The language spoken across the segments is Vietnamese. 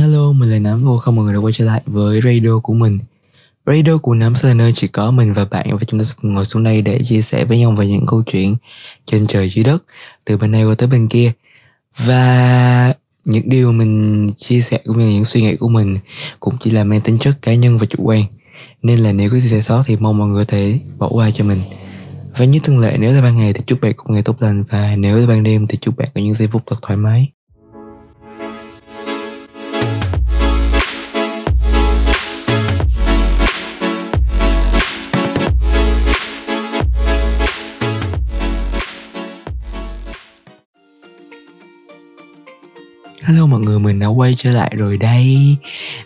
Hello, mình là Nám vô không mọi người đã quay trở lại với radio của mình. Radio của Nám sẽ là nơi chỉ có mình và bạn và chúng ta sẽ cùng ngồi xuống đây để chia sẻ với nhau về những câu chuyện trên trời dưới đất từ bên này qua tới bên kia. Và những điều mình chia sẻ cũng như những suy nghĩ của mình cũng chỉ là mang tính chất cá nhân và chủ quan. Nên là nếu có gì sai sót thì mong mọi người có thể bỏ qua cho mình. Và như thường lệ nếu là ban ngày thì chúc bạn cũng ngày tốt lành và nếu là ban đêm thì chúc bạn có những giây phút thật thoải mái. Mọi người, mình đã quay trở lại rồi đây.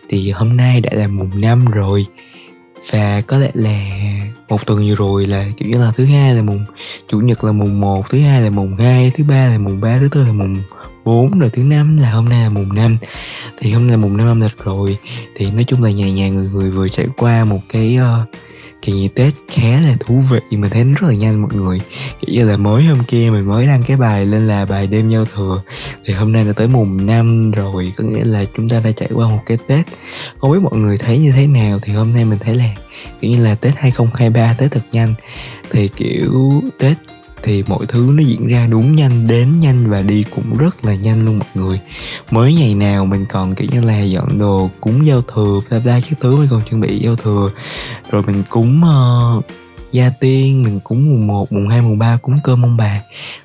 Thì hôm nay đã là mùng năm rồi. Và có lẽ là một tuần vừa rồi là kiểu như là thứ hai là mùng Chủ nhật là mùng 1, thứ hai là mùng 2, thứ ba là mùng 3, thứ tư là mùng 4 rồi thứ năm là hôm nay là mùng 5 Thì hôm nay là mùng 5 âm lịch rồi. Thì nói chung là nhà nhà người người vừa trải qua một cái uh, kỳ nghỉ Tết khá là thú vị mình thấy nó rất là nhanh mọi người. Kiểu như là mới hôm kia mình mới đăng cái bài lên là bài đêm giao thừa. Thì hôm nay là tới mùng năm rồi, có nghĩa là chúng ta đã trải qua một cái Tết. Không biết mọi người thấy như thế nào, thì hôm nay mình thấy là, kiểu như là Tết 2023 Tết thật nhanh. Thì kiểu Tết thì mọi thứ nó diễn ra đúng nhanh đến nhanh và đi cũng rất là nhanh luôn mọi người. Mới ngày nào mình còn kiểu như là dọn đồ cúng giao thừa bla bla cái thứ mình còn chuẩn bị giao thừa. Rồi mình cúng uh, gia tiên mình cúng mùng 1, mùng 2, mùng 3 cúng cơm ông bà.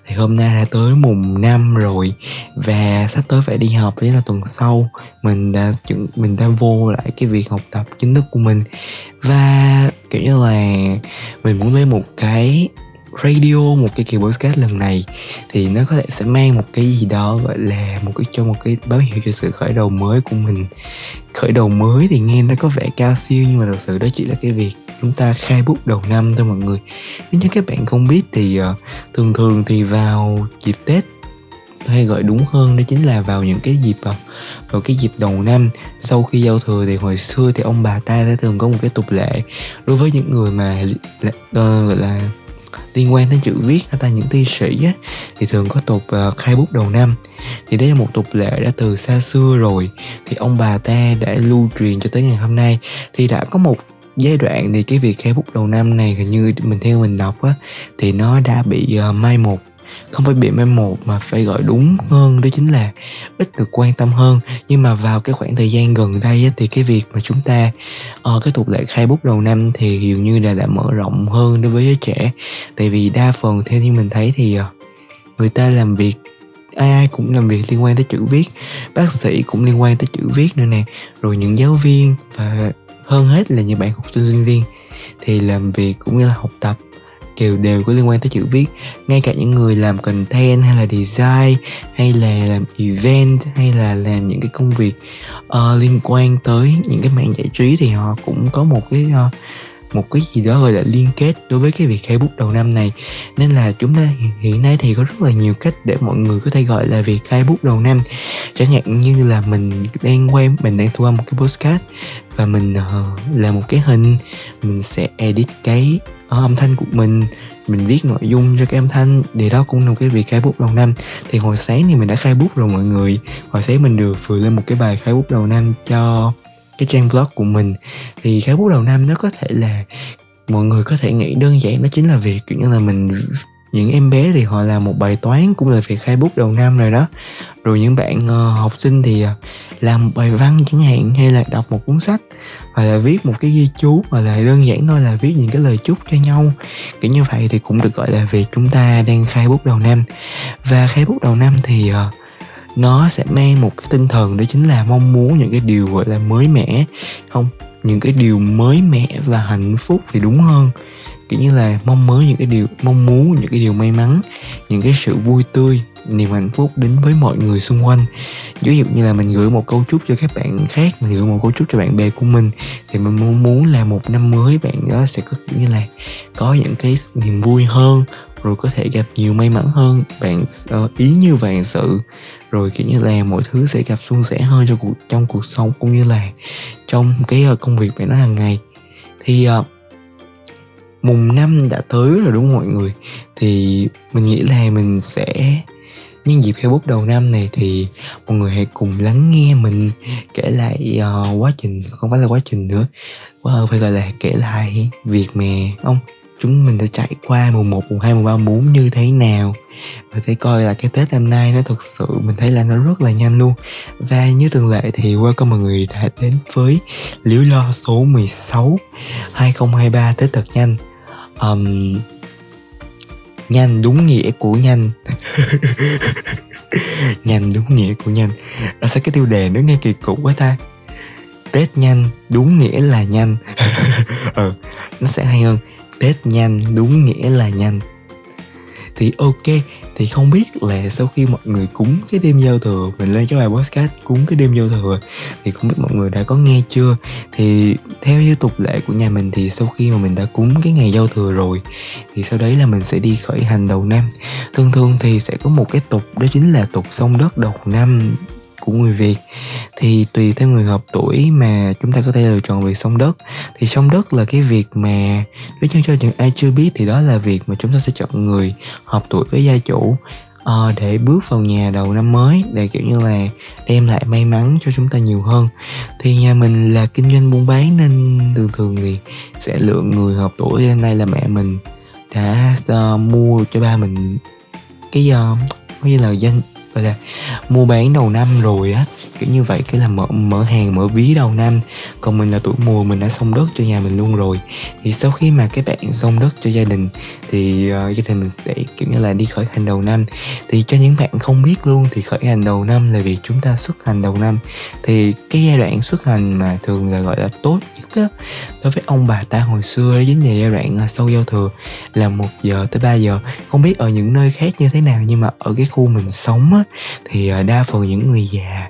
Thì hôm nay đã tới mùng 5 rồi và sắp tới phải đi học thế là tuần sau mình đã mình đã vô lại cái việc học tập chính thức của mình. Và kiểu như là mình muốn lấy một cái radio một cái kỳ podcast lần này thì nó có thể sẽ mang một cái gì đó gọi là một cái cho một cái báo hiệu cho sự khởi đầu mới của mình. Khởi đầu mới thì nghe nó có vẻ cao siêu nhưng mà thực sự đó chỉ là cái việc chúng ta khai bút đầu năm thôi mọi người. Nếu như các bạn không biết thì uh, thường thường thì vào dịp tết hay gọi đúng hơn đó chính là vào những cái dịp ờ, vào, cái dịp đầu năm. Sau khi giao thừa thì hồi xưa thì ông bà ta sẽ thường có một cái tục lệ đối với những người mà ờ, gọi là liên quan đến chữ viết hay ta những thi sĩ á, thì thường có tục uh, khai bút đầu năm. Thì đây là một tục lệ đã từ xa xưa rồi thì ông bà ta đã lưu truyền cho tới ngày hôm nay. Thì đã có một giai đoạn thì cái việc khai bút đầu năm này hình như mình theo mình đọc á thì nó đã bị uh, mai một không phải bị mai một mà phải gọi đúng hơn đó chính là ít được quan tâm hơn. Nhưng mà vào cái khoảng thời gian gần đây á, thì cái việc mà chúng ta uh, cái tục lệ khai bút đầu năm thì dường như là đã mở rộng hơn đối với giới trẻ. Tại vì đa phần theo như mình thấy thì uh, người ta làm việc ai ai cũng làm việc liên quan tới chữ viết bác sĩ cũng liên quan tới chữ viết nữa nè rồi những giáo viên và hơn hết là những bạn học sinh sinh viên. Thì làm việc cũng như là học tập đều đều có liên quan tới chữ viết. Ngay cả những người làm content hay là design hay là làm event hay là làm những cái công việc uh, liên quan tới những cái mạng giải trí thì họ cũng có một cái uh, một cái gì đó gọi là liên kết đối với cái việc khai bút đầu năm này. Nên là chúng ta hiện nay thì có rất là nhiều cách để mọi người có thể gọi là việc khai bút đầu năm. Chẳng hạn như là mình đang quay mình đang thu âm một cái postcard và mình ờ, uh, làm một cái hình mình sẽ edit cái Ờ, âm thanh của mình mình viết nội dung cho cái âm thanh, thì đó cũng là một cái việc khai bút đầu năm. Thì hồi sáng thì mình đã khai bút rồi mọi người. Hồi sáng mình được vừa lên một cái bài khai bút đầu năm cho cái trang blog của mình. Thì khai bút đầu năm nó có thể là, mọi người có thể nghĩ đơn giản đó chính là việc, kiểu như là mình những em bé thì họ làm một bài toán cũng là việc khai bút đầu năm rồi đó. Rồi những bạn uh, học sinh thì uh, làm một bài văn chẳng hạn hay là đọc một cuốn sách hoặc là viết một cái ghi chú hoặc là đơn giản thôi là viết những cái lời chúc cho nhau. Kiểu như vậy thì cũng được gọi là việc chúng ta đang khai bút đầu năm. Và khai bút đầu năm thì uh, nó sẽ mang một cái tinh thần đó chính là mong muốn những cái điều gọi là mới mẻ. Không những cái điều mới mẻ và hạnh phúc thì đúng hơn kiểu như là mong mới những cái điều mong muốn những cái điều may mắn những cái sự vui tươi niềm hạnh phúc đến với mọi người xung quanh. Ví dụ như là mình gửi một câu chúc cho các bạn khác mình gửi một câu chúc cho bạn bè của mình thì mình mong muốn là một năm mới bạn đó sẽ có kiểu như là có những cái niềm vui hơn rồi có thể gặp nhiều may mắn hơn bạn ờ, ý như vạn sự. Rồi kiểu như là mọi thứ sẽ gặp suôn sẻ hơn cho cuộc trong cuộc sống cũng như là trong cái ờ, công việc bạn nói hàng ngày. Thì uh, mùng năm đã tới rồi đúng không mọi người? Thì mình nghĩ là mình sẽ nhân dịp khai bút đầu năm này thì mọi người hãy cùng lắng nghe mình kể lại uh, quá trình không phải là quá trình nữa quá phải gọi là kể lại việc mà ông chúng mình đã trải qua mùng 1, mùng 2, mùng 3, mùng 4 như thế nào. Và thấy coi là cái Tết năm nay nó thật sự mình thấy là nó rất là nhanh luôn. Và như thường lệ thì qua welcome mọi người đã đến với Liễu Lo số 16 2023 Tết thật nhanh um, nhanh đúng nghĩa của nhanh. Nhanh đúng nghĩa của nhanh. Nó sẽ cái tiêu đề nó nghe kỳ cục quá ta. Tết nhanh đúng nghĩa là nhanh. Ừ nó sẽ hay hơn. Tết nhanh đúng nghĩa là nhanh. Thì ok thì không biết là sau khi mọi người cúng cái đêm giao thừa, mình lên cái bài podcast cúng cái đêm giao thừa thì không biết mọi người đã có nghe chưa? Thì theo như tục lệ của nhà mình thì sau khi mà mình đã cúng cái ngày giao thừa rồi, thì sau đấy là mình sẽ đi khởi hành đầu năm. Thường thường thì sẽ có một cái tục, đó chính là tục sông đất đầu năm của người Việt. Thì tùy theo người hợp tuổi mà chúng ta có thể lựa chọn việc sông đất. Thì sông đất là cái việc mà nếu như cho những ai chưa biết thì đó là việc mà chúng ta sẽ chọn người hợp tuổi với gia chủ uh, để bước vào nhà đầu năm mới để kiểu như là đem lại may mắn cho chúng ta nhiều hơn. Thì nhà mình là kinh doanh buôn bán nên thường thường thì sẽ lựa người hợp tuổi. Hôm nay là mẹ mình đã uh, mua cho ba mình cái ờ, uh, như là danh gọi là mua bán đầu năm rồi á kiểu như vậy cái là mở mở hàng mở ví đầu năm. Còn mình là tuổi mùa mình đã xong đất cho nhà mình luôn rồi. Thì sau khi mà các bạn xong đất cho gia đình thì uh, gia đình mình sẽ kiểu như là đi khởi hành đầu năm. Thì cho những bạn không biết luôn thì khởi hành đầu năm là việc chúng ta xuất hành đầu năm. Thì cái giai đoạn xuất hành mà thường là gọi là tốt nhất á đối với ông bà ta hồi xưa đó chính là giai đoạn à, sau giao thừa là một giờ tới 3 giờ. Không biết ở những nơi khác như thế nào nhưng mà ở cái khu mình sống á thì ờ, đa phần những người già,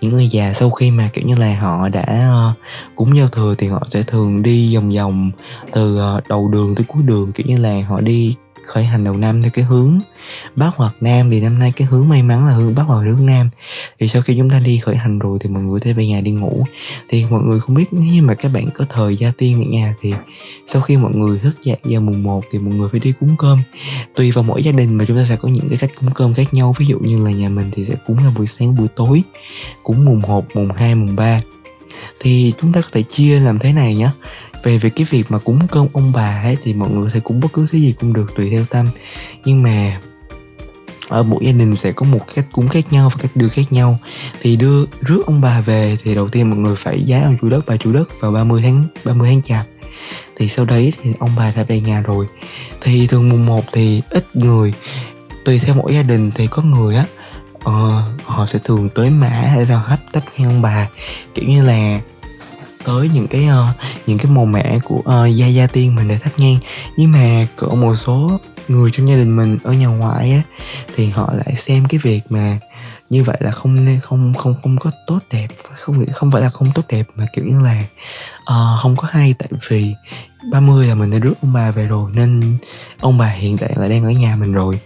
những người già sau khi mà, kiểu như là, họ đã ờ, cúng giao thừa thì họ sẽ thường đi vòng vòng từ ờ, đầu đường tới cuối đường, kiểu như là, họ đi khởi hành đầu năm theo cái hướng Bắc hoặc Nam, thì năm nay cái hướng may mắn là hướng Bắc hoặc hướng Nam. Thì sau khi chúng ta đi khởi hành rồi thì mọi người sẽ về nhà đi ngủ. Thì mọi người không biết nếu mà các bạn có thời gia tiên ở nhà thì sau khi mọi người thức dậy vào mùng 1 thì mọi người phải đi cúng cơm. Tùy vào mỗi gia đình mà chúng ta sẽ có những cái cách cúng cơm khác nhau. Ví dụ như là nhà mình thì sẽ cúng là buổi sáng, buổi tối, cúng mùng 1 mùng 2 mùng 3 thì chúng ta có thể chia làm thế này nhé về về cái việc mà cúng cơm ông bà ấy thì mọi người có thể cúng bất cứ thứ gì cũng được tùy theo tâm. Nhưng mà ở mỗi gia đình sẽ có một cách cúng khác nhau và cách đưa khác nhau. Thì đưa rước ông bà về thì đầu tiên mọi người phải giá ông chủ đất bà chủ đất vào 30 tháng 30 tháng chạp. Thì sau đấy thì ông bà đã về nhà rồi. Thì thường mùng 1 thì ít người. Tùy theo mỗi gia đình thì có người á uh, họ sẽ thường tới mã hay là hấp tấp heo ông bà. Kiểu như là tới những cái uh, những cái màu mẻ của uh, gia gia tiên mình để thắp nhang. Nhưng mà cỡ một số người trong gia đình mình ở nhà ngoại á thì họ lại xem cái việc mà như vậy là không nên không không không có tốt đẹp không không phải là không tốt đẹp mà kiểu như là uh, không có hay. Tại vì 30 là mình đã rước ông bà về rồi nên ông bà hiện tại là đang ở nhà mình rồi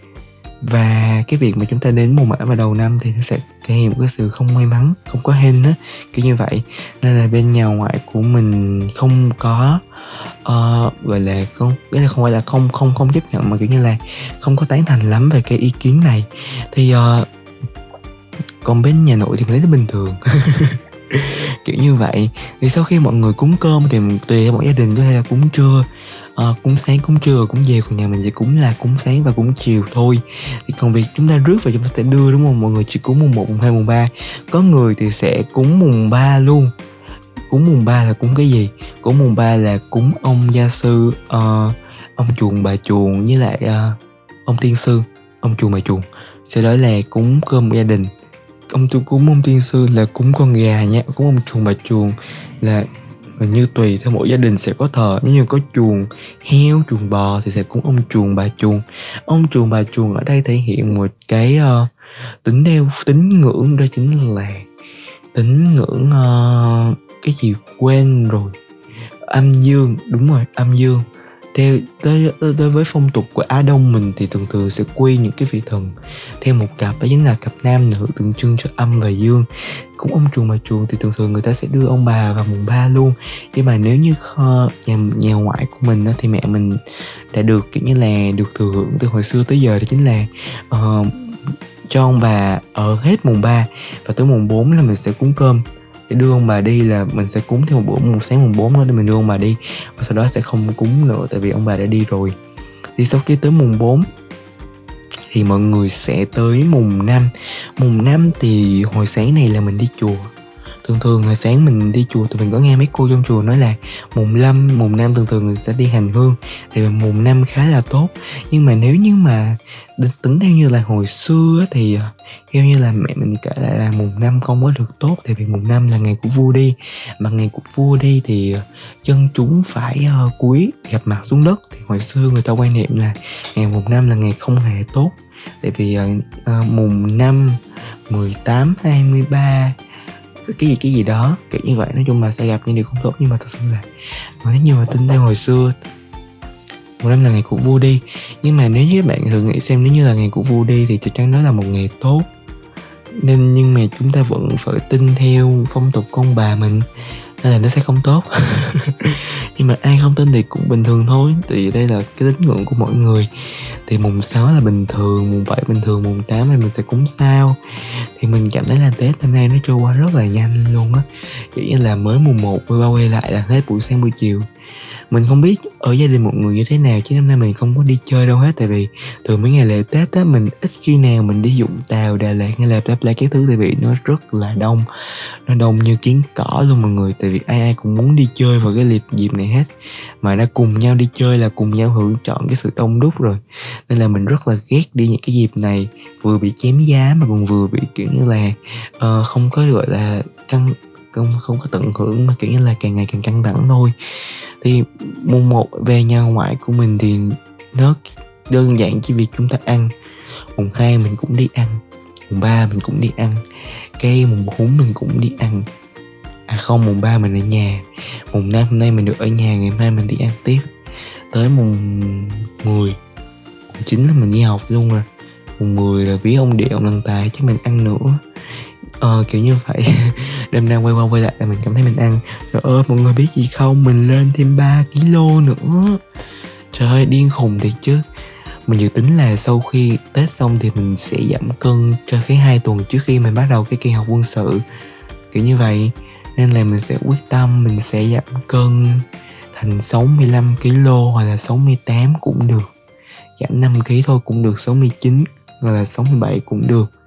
và cái việc mà chúng ta đến mùa mã vào đầu năm thì nó sẽ thể hiện một cái sự không may mắn không có hên á kiểu như vậy. Nên là bên nhà ngoại của mình không có uh, gọi là không cái là không phải là không không không chấp nhận mà kiểu như là không có tán thành lắm về cái ý kiến này. Thì uh, còn bên nhà nội thì mình thấy nó bình thường. Kiểu như vậy. Thì sau khi mọi người cúng cơm thì tùy theo mỗi gia đình có thể là cúng trưa Ờ, à, cúng sáng cúng trưa cúng về còn nhà mình chỉ cúng là cúng sáng và cúng chiều thôi. Thì còn việc chúng ta rước và chúng ta sẽ đưa đúng không? Mọi người chỉ cúng mùng 1, mùng 2, mùng 3 có người thì sẽ cúng mùng 3 luôn. Cúng mùng 3 là cúng cái gì? Cúng mùng 3 là cúng ông gia sư uh, ông chuồng bà chuồng với lại uh, ông tiên sư ông chuồng bà chuồng. Sau đó là cúng cơm gia đình. Ông tu cúng ông tiên sư là cúng con gà nha cúng ông chuồng bà chuồng là và như tùy theo mỗi gia đình sẽ có thờ. Nếu như có chuồng heo chuồng bò thì sẽ cúng ông chuồng bà chuồng. Ông chuồng bà chuồng ở đây thể hiện một cái uh, tính đeo tính ngưỡng. Đó chính là tính ngưỡng uh, cái gì quên rồi. Âm dương. Đúng rồi âm dương theo tới đối với phong tục của Á Đông mình thì thường thường sẽ quy những cái vị thần. Theo một cặp đó chính là cặp nam nữ tượng trưng cho âm và dương. Cũng ông chuồng bà chuồng thì thường thường người ta sẽ đưa ông bà vào mùng ba luôn. Nhưng mà nếu như nhà nhà ngoại của mình đó, thì mẹ mình đã được kiểu như là được thừa hưởng từ hồi xưa tới giờ đó chính là uh, cho ông bà ở hết mùng 3 và tới mùng 4 là mình sẽ cúng cơm để đưa ông bà đi là mình sẽ cúng thêm một bữa một sáng mùng 4 nữa để mình đưa ông bà đi. Và sau đó sẽ không cúng nữa, tại vì ông bà đã đi rồi. Thì sau khi tới mùng 4 thì mọi người sẽ tới mùng 5 mùng 5 thì hồi sáng này là mình đi chùa thường thường hồi sáng mình đi chùa thì mình có nghe mấy cô trong chùa nói là mùng năm mùng năm thường thường người sẽ đi hành hương thì mùng năm khá là tốt. Nhưng mà nếu như mà tính theo như là hồi xưa thì ờ, theo như là mẹ mình kể lại là mùng năm không có được tốt tại vì mùng năm là ngày của vua đi. Mà ngày của vua đi thì ờ, dân chân chúng phải uh, cúi gặp mặt xuống đất. Thì hồi xưa người ta quan niệm là ngày mùng năm là ngày không hề tốt. Tại vì uh, uh, mùng năm 18, 23 cái gì cái gì đó, kiểu như vậy. Nói chung là sẽ gặp những điều không tốt, nhưng mà thật sự là nếu như mà tin theo hồi xưa, một năm là ngày của vua đi. Nhưng mà nếu như các bạn thử nghĩ xem, nếu như là ngày của vua đi thì chắc chắn đó là một ngày tốt. Nên, nhưng mà chúng ta vẫn phải tin theo phong tục con bà mình, nên là nó sẽ không tốt. nhưng mà ai không tin thì cũng bình thường thôi. Thì đây là cái tín ngưỡng của mỗi người. Thì mùng 6 là bình thường, mùng 7 bình thường, mùng 8 thì mình sẽ cúng sao. Thì mình cảm thấy là tết năm nay nó trôi qua rất là nhanh luôn á. Kiểu như là mới mùng 1 quay qua quay lại là hết buổi sáng buổi chiều. Mình không biết ở gia đình một người như thế nào, chứ năm nay mình không có đi chơi đâu hết. Tại vì từ mấy ngày lễ tết á, mình ít khi nào mình đi dụng tàu, đà lạt hay là đáp lại các thứ. Tại vì nó rất là đông. Nó đông như kiến cỏ luôn mọi người. Tại vì ai ai cũng muốn đi chơi vào cái dịp dịp này hết. Mà đã cùng nhau đi chơi là cùng nhau hưởng chọn cái sự đông đúc rồi. Nên là mình rất là ghét đi những cái dịp này. Vừa bị chém giá mà còn vừa bị kiểu như là uh, không có gọi là căng không không có tận hưởng mà kiểu như là càng ngày càng căng thẳng thôi. Thì mùng một về nhà ngoại của mình thì nó đơn giản chỉ việc chúng ta ăn. Mùng hai mình cũng đi ăn mùng ba mình cũng đi ăn cái mùng bốn mình cũng đi ăn à không, mùng ba mình ở nhà. Mùng năm hôm nay mình được ở nhà, ngày mai mình đi ăn tiếp. Tới mùng 10 mùng 9 là mình đi học luôn rồi. Mùng 10 là ví ông địa ông lần tài chứ mình ăn nữa. Ờ kiểu như vậy. Đêm nay quay qua quay lại là mình cảm thấy mình ăn. Rồi ơi mọi người biết gì không? Mình lên thêm 3 kg nữa. Trời ơi, điên khùng thiệt chứ. Mình dự tính là sau khi tết xong thì mình sẽ giảm cân cho cái hai tuần trước khi mình bắt đầu cái kỳ học quân sự. Kiểu như vậy nên là mình sẽ quyết tâm, mình sẽ giảm cân thành 65 kg hoặc là 68 cũng được. Giảm 5 kg thôi cũng được 69 hoặc là 67 cũng được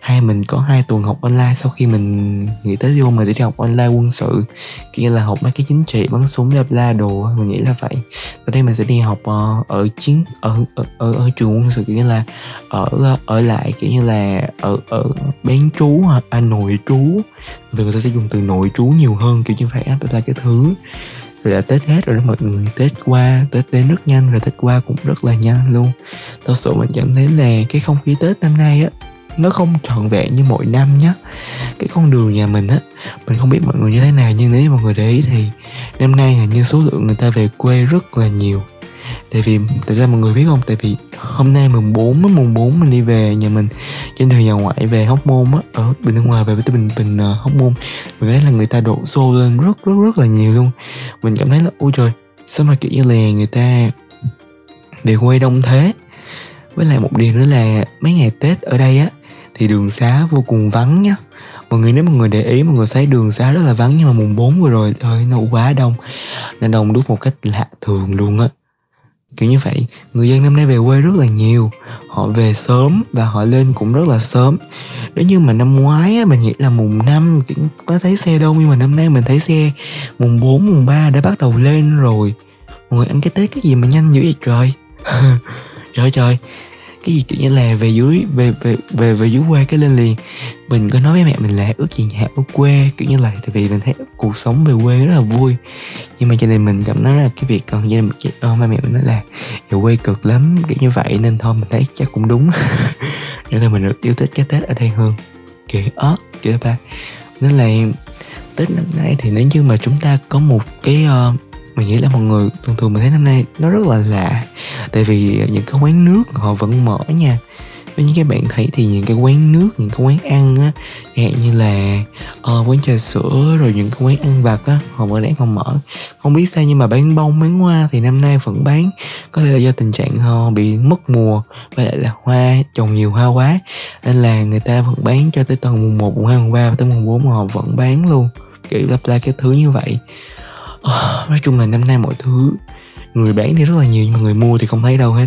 hai mình có hai tuần học online sau khi mình nghĩ tới vô mình sẽ đi học online quân sự. Kia là học mấy cái chính trị bắn súng bla bla đồ mình nghĩ là vậy. Ở đây mình sẽ đi học uh, ở chiến ở ở, ở ở trường quân sự kiểu như là ở ờ, ở lại kiểu như là ở ở bán trú à, nội trú. Vì người ta sẽ dùng từ nội trú nhiều hơn kiểu như vậy á bla cái thứ. Rồi là Tết hết rồi đó mọi người Tết qua, Tết đến rất nhanh Rồi Tết qua cũng rất là nhanh luôn. Thật sự mình cảm thấy là cái không khí Tết năm nay á nó không trọn vẹn như mỗi năm nhé cái con đường nhà mình á mình không biết mọi người như thế nào nhưng nếu mọi người để ý thì năm nay hình như số lượng người ta về quê rất là nhiều. Tại vì tại sao mọi người biết không? Tại vì hôm nay mùng 4 á mùng 4 mình đi về nhà mình trên đường nhà ngoại về hóc môn á ở bình nước ngoài về với bình bình uh, ờ, hóc môn. Mình thấy là người ta đổ xô lên rất rất rất là nhiều luôn. Mình cảm thấy là ôi trời sao mà kiểu như là người ta về quê đông thế? Với lại một điều nữa là mấy ngày tết ở đây á thì đường xá vô cùng vắng nhá. Mọi người nếu mọi người để ý mọi người thấy đường xá rất là vắng nhưng mà mùng 4 vừa rồi ơi nó quá đông. Nó đông đúc một cách lạ thường luôn á. Kiểu như vậy người dân năm nay về quê rất là nhiều. Họ về sớm và họ lên cũng rất là sớm. Nếu như mà năm ngoái á, mình nghĩ là mùng 5 có thấy xe đâu nhưng mà năm nay mình thấy xe mùng 4, mùng 3 đã bắt đầu lên rồi. Mọi người ăn cái tết cái gì mà nhanh dữ vậy trời? Trời trời cái gì kiểu như là về dưới về về về về dưới quê cái lên liền. Mình có nói với mẹ mình là ước gì nhà ở quê kiểu như là tại vì mình thấy cuộc sống về quê rất là vui. Nhưng mà cho nên mình cảm thấy là cái việc còn gia đình chị oh, ba mẹ mình nói là về quê cực lắm kiểu như vậy nên thôi mình thấy chắc cũng đúng. Nên là mình được yêu thích cái tết ở đây hơn. Kiểu ớt kiểu ba. Nên là tết năm nay thì nếu như mà chúng ta có một cái uh, mình nghĩ là mọi người thường thường mình thấy năm nay nó rất là lạ. Tại vì những cái quán nước họ vẫn mở nha. Với những cái bạn thấy thì những cái quán nước những cái quán ăn á chẳng hạn như là uh, quán trà sữa rồi những cái quán ăn vặt á họ vẫn đang còn mở. Không biết sao nhưng mà bán bông bán hoa thì năm nay vẫn bán. Có thể là do tình trạng họ bị mất mùa và lại là hoa trồng nhiều hoa quá. Nên là người ta vẫn bán cho tới tuần mùng 1, mùng 2, mùng 3 và tới mùng 4 mà họ vẫn bán luôn. Kiểu lặp lại cái thứ như vậy oh, nói chung là năm nay mọi thứ người bán thì rất là nhiều nhưng mà người mua thì không thấy đâu hết.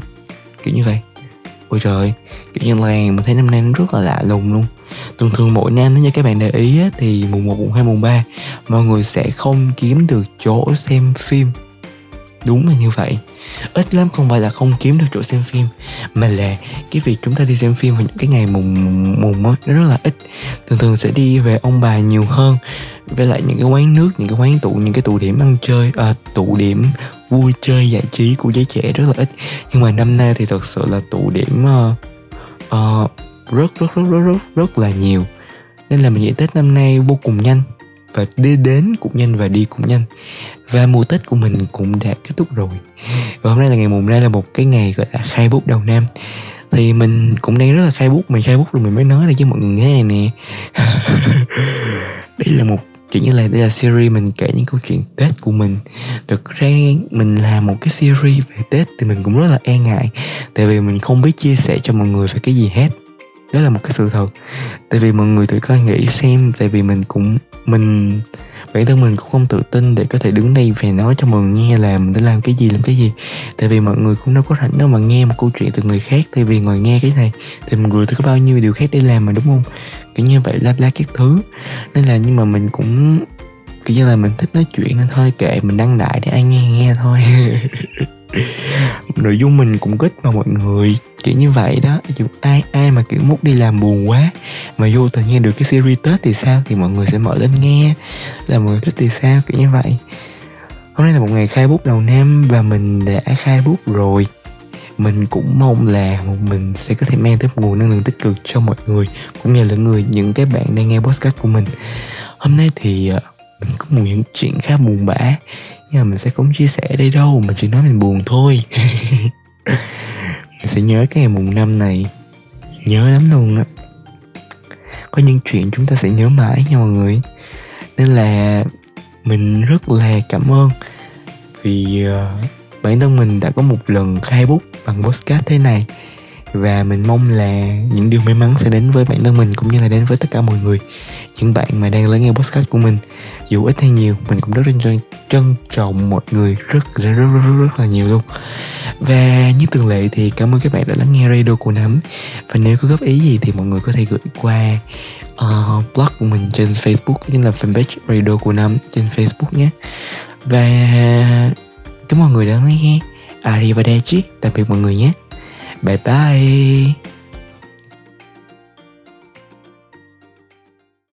Kiểu như vậy. Ôi trời kiểu như là mình thấy năm nay nó rất là lạ lùng luôn. Thường thường mỗi năm nếu như các bạn để ý á, thì mùng 1, mùng 2, mùng 3 mọi người sẽ không kiếm được chỗ xem phim. Đúng là như vậy ít lắm không phải là không kiếm được chỗ xem phim mà là cái việc chúng ta đi xem phim vào những cái ngày mùng mùng á nó rất là ít. Thường thường sẽ đi về ông bà nhiều hơn với lại những cái quán nước những cái quán tụ những cái tụ điểm ăn chơi à, tụ điểm vui chơi giải trí của giới trẻ rất là ít. Nhưng mà năm nay thì thật sự là tụ điểm uh, uh, rất, rất rất rất rất rất là nhiều. Nên là mình nghĩ tết năm nay vô cùng nhanh và đi đến cũng nhanh và đi cũng nhanh. Và mùa tết của mình cũng đã kết thúc rồi. Và hôm nay là ngày mùng nay là một cái ngày gọi là khai bút đầu năm. Thì mình cũng đang rất là khai bút, mình khai bút rồi mình mới nói đây với mọi người nghe này nè. Đây là một, kiểu như là đây là series mình kể những câu chuyện tết của mình. Thực ra mình làm một cái series về tết thì mình cũng rất là e ngại. Tại vì mình không biết chia sẻ cho mọi người về cái gì hết đó là một cái sự thật. Tại vì mọi người tự coi nghĩ xem, tại vì mình cũng, mình, bản thân mình cũng không tự tin để có thể đứng đây và nói cho mọi người nghe là mình đã làm cái gì, làm cái gì. Tại vì mọi người cũng đâu có rảnh đâu mà nghe một câu chuyện từ người khác. Tại vì ngồi nghe cái này thì mọi người có bao nhiêu điều khác để làm mà, đúng không? Kiểu như vậy la la các thứ. Nên là nhưng mà mình cũng, kiểu như là mình thích nói chuyện nên thôi, kệ, mình đăng đại để ai nghe nghe thôi. Nội dung mình cũng ít mà mọi người kiểu như vậy đó. Dù ai ai mà kiểu múc đi làm buồn quá mà vô tự nghe được cái series tết thì sao? Thì mọi người sẽ mở lên nghe. Là mọi người thích thì sao? Kiểu như vậy. Hôm nay là một ngày khai bút đầu năm và mình đã khai bút rồi. Mình cũng mong là mình sẽ có thể mang tới một nguồn năng lượng tích cực cho mọi người, cũng như là người, những cái bạn đang nghe podcast của mình. Hôm nay thì ờ, mình có một những chuyện khá buồn bã, nhưng mà mình sẽ không chia sẻ ở đây đâu, mình chỉ nói mình buồn thôi. sẽ nhớ cái ngày mùng năm này. Nhớ lắm luôn á. Có những chuyện chúng ta sẽ nhớ mãi nha mọi người. Nên là mình rất là cảm ơn vì uh, bản thân mình đã có một lần khai bút bằng postcard thế này và mình mong là những điều may mắn sẽ đến với bản thân mình cũng như là đến với tất cả mọi người. Những bạn mà đang lắng nghe podcast của mình dù ít hay nhiều mình cũng rất trân, trân trọng mọi người rất rất, rất rất rất là nhiều luôn. Và như thường lệ thì cảm ơn các bạn đã lắng nghe radio của nắm. Và nếu có góp ý gì thì mọi người có thể gửi qua uh, blog của mình trên facebook như là fanpage radio của nắm trên facebook nhé. Và cảm ơn mọi người đã lắng nghe. Arrivederci tạm biệt mọi người nhé. 拜拜。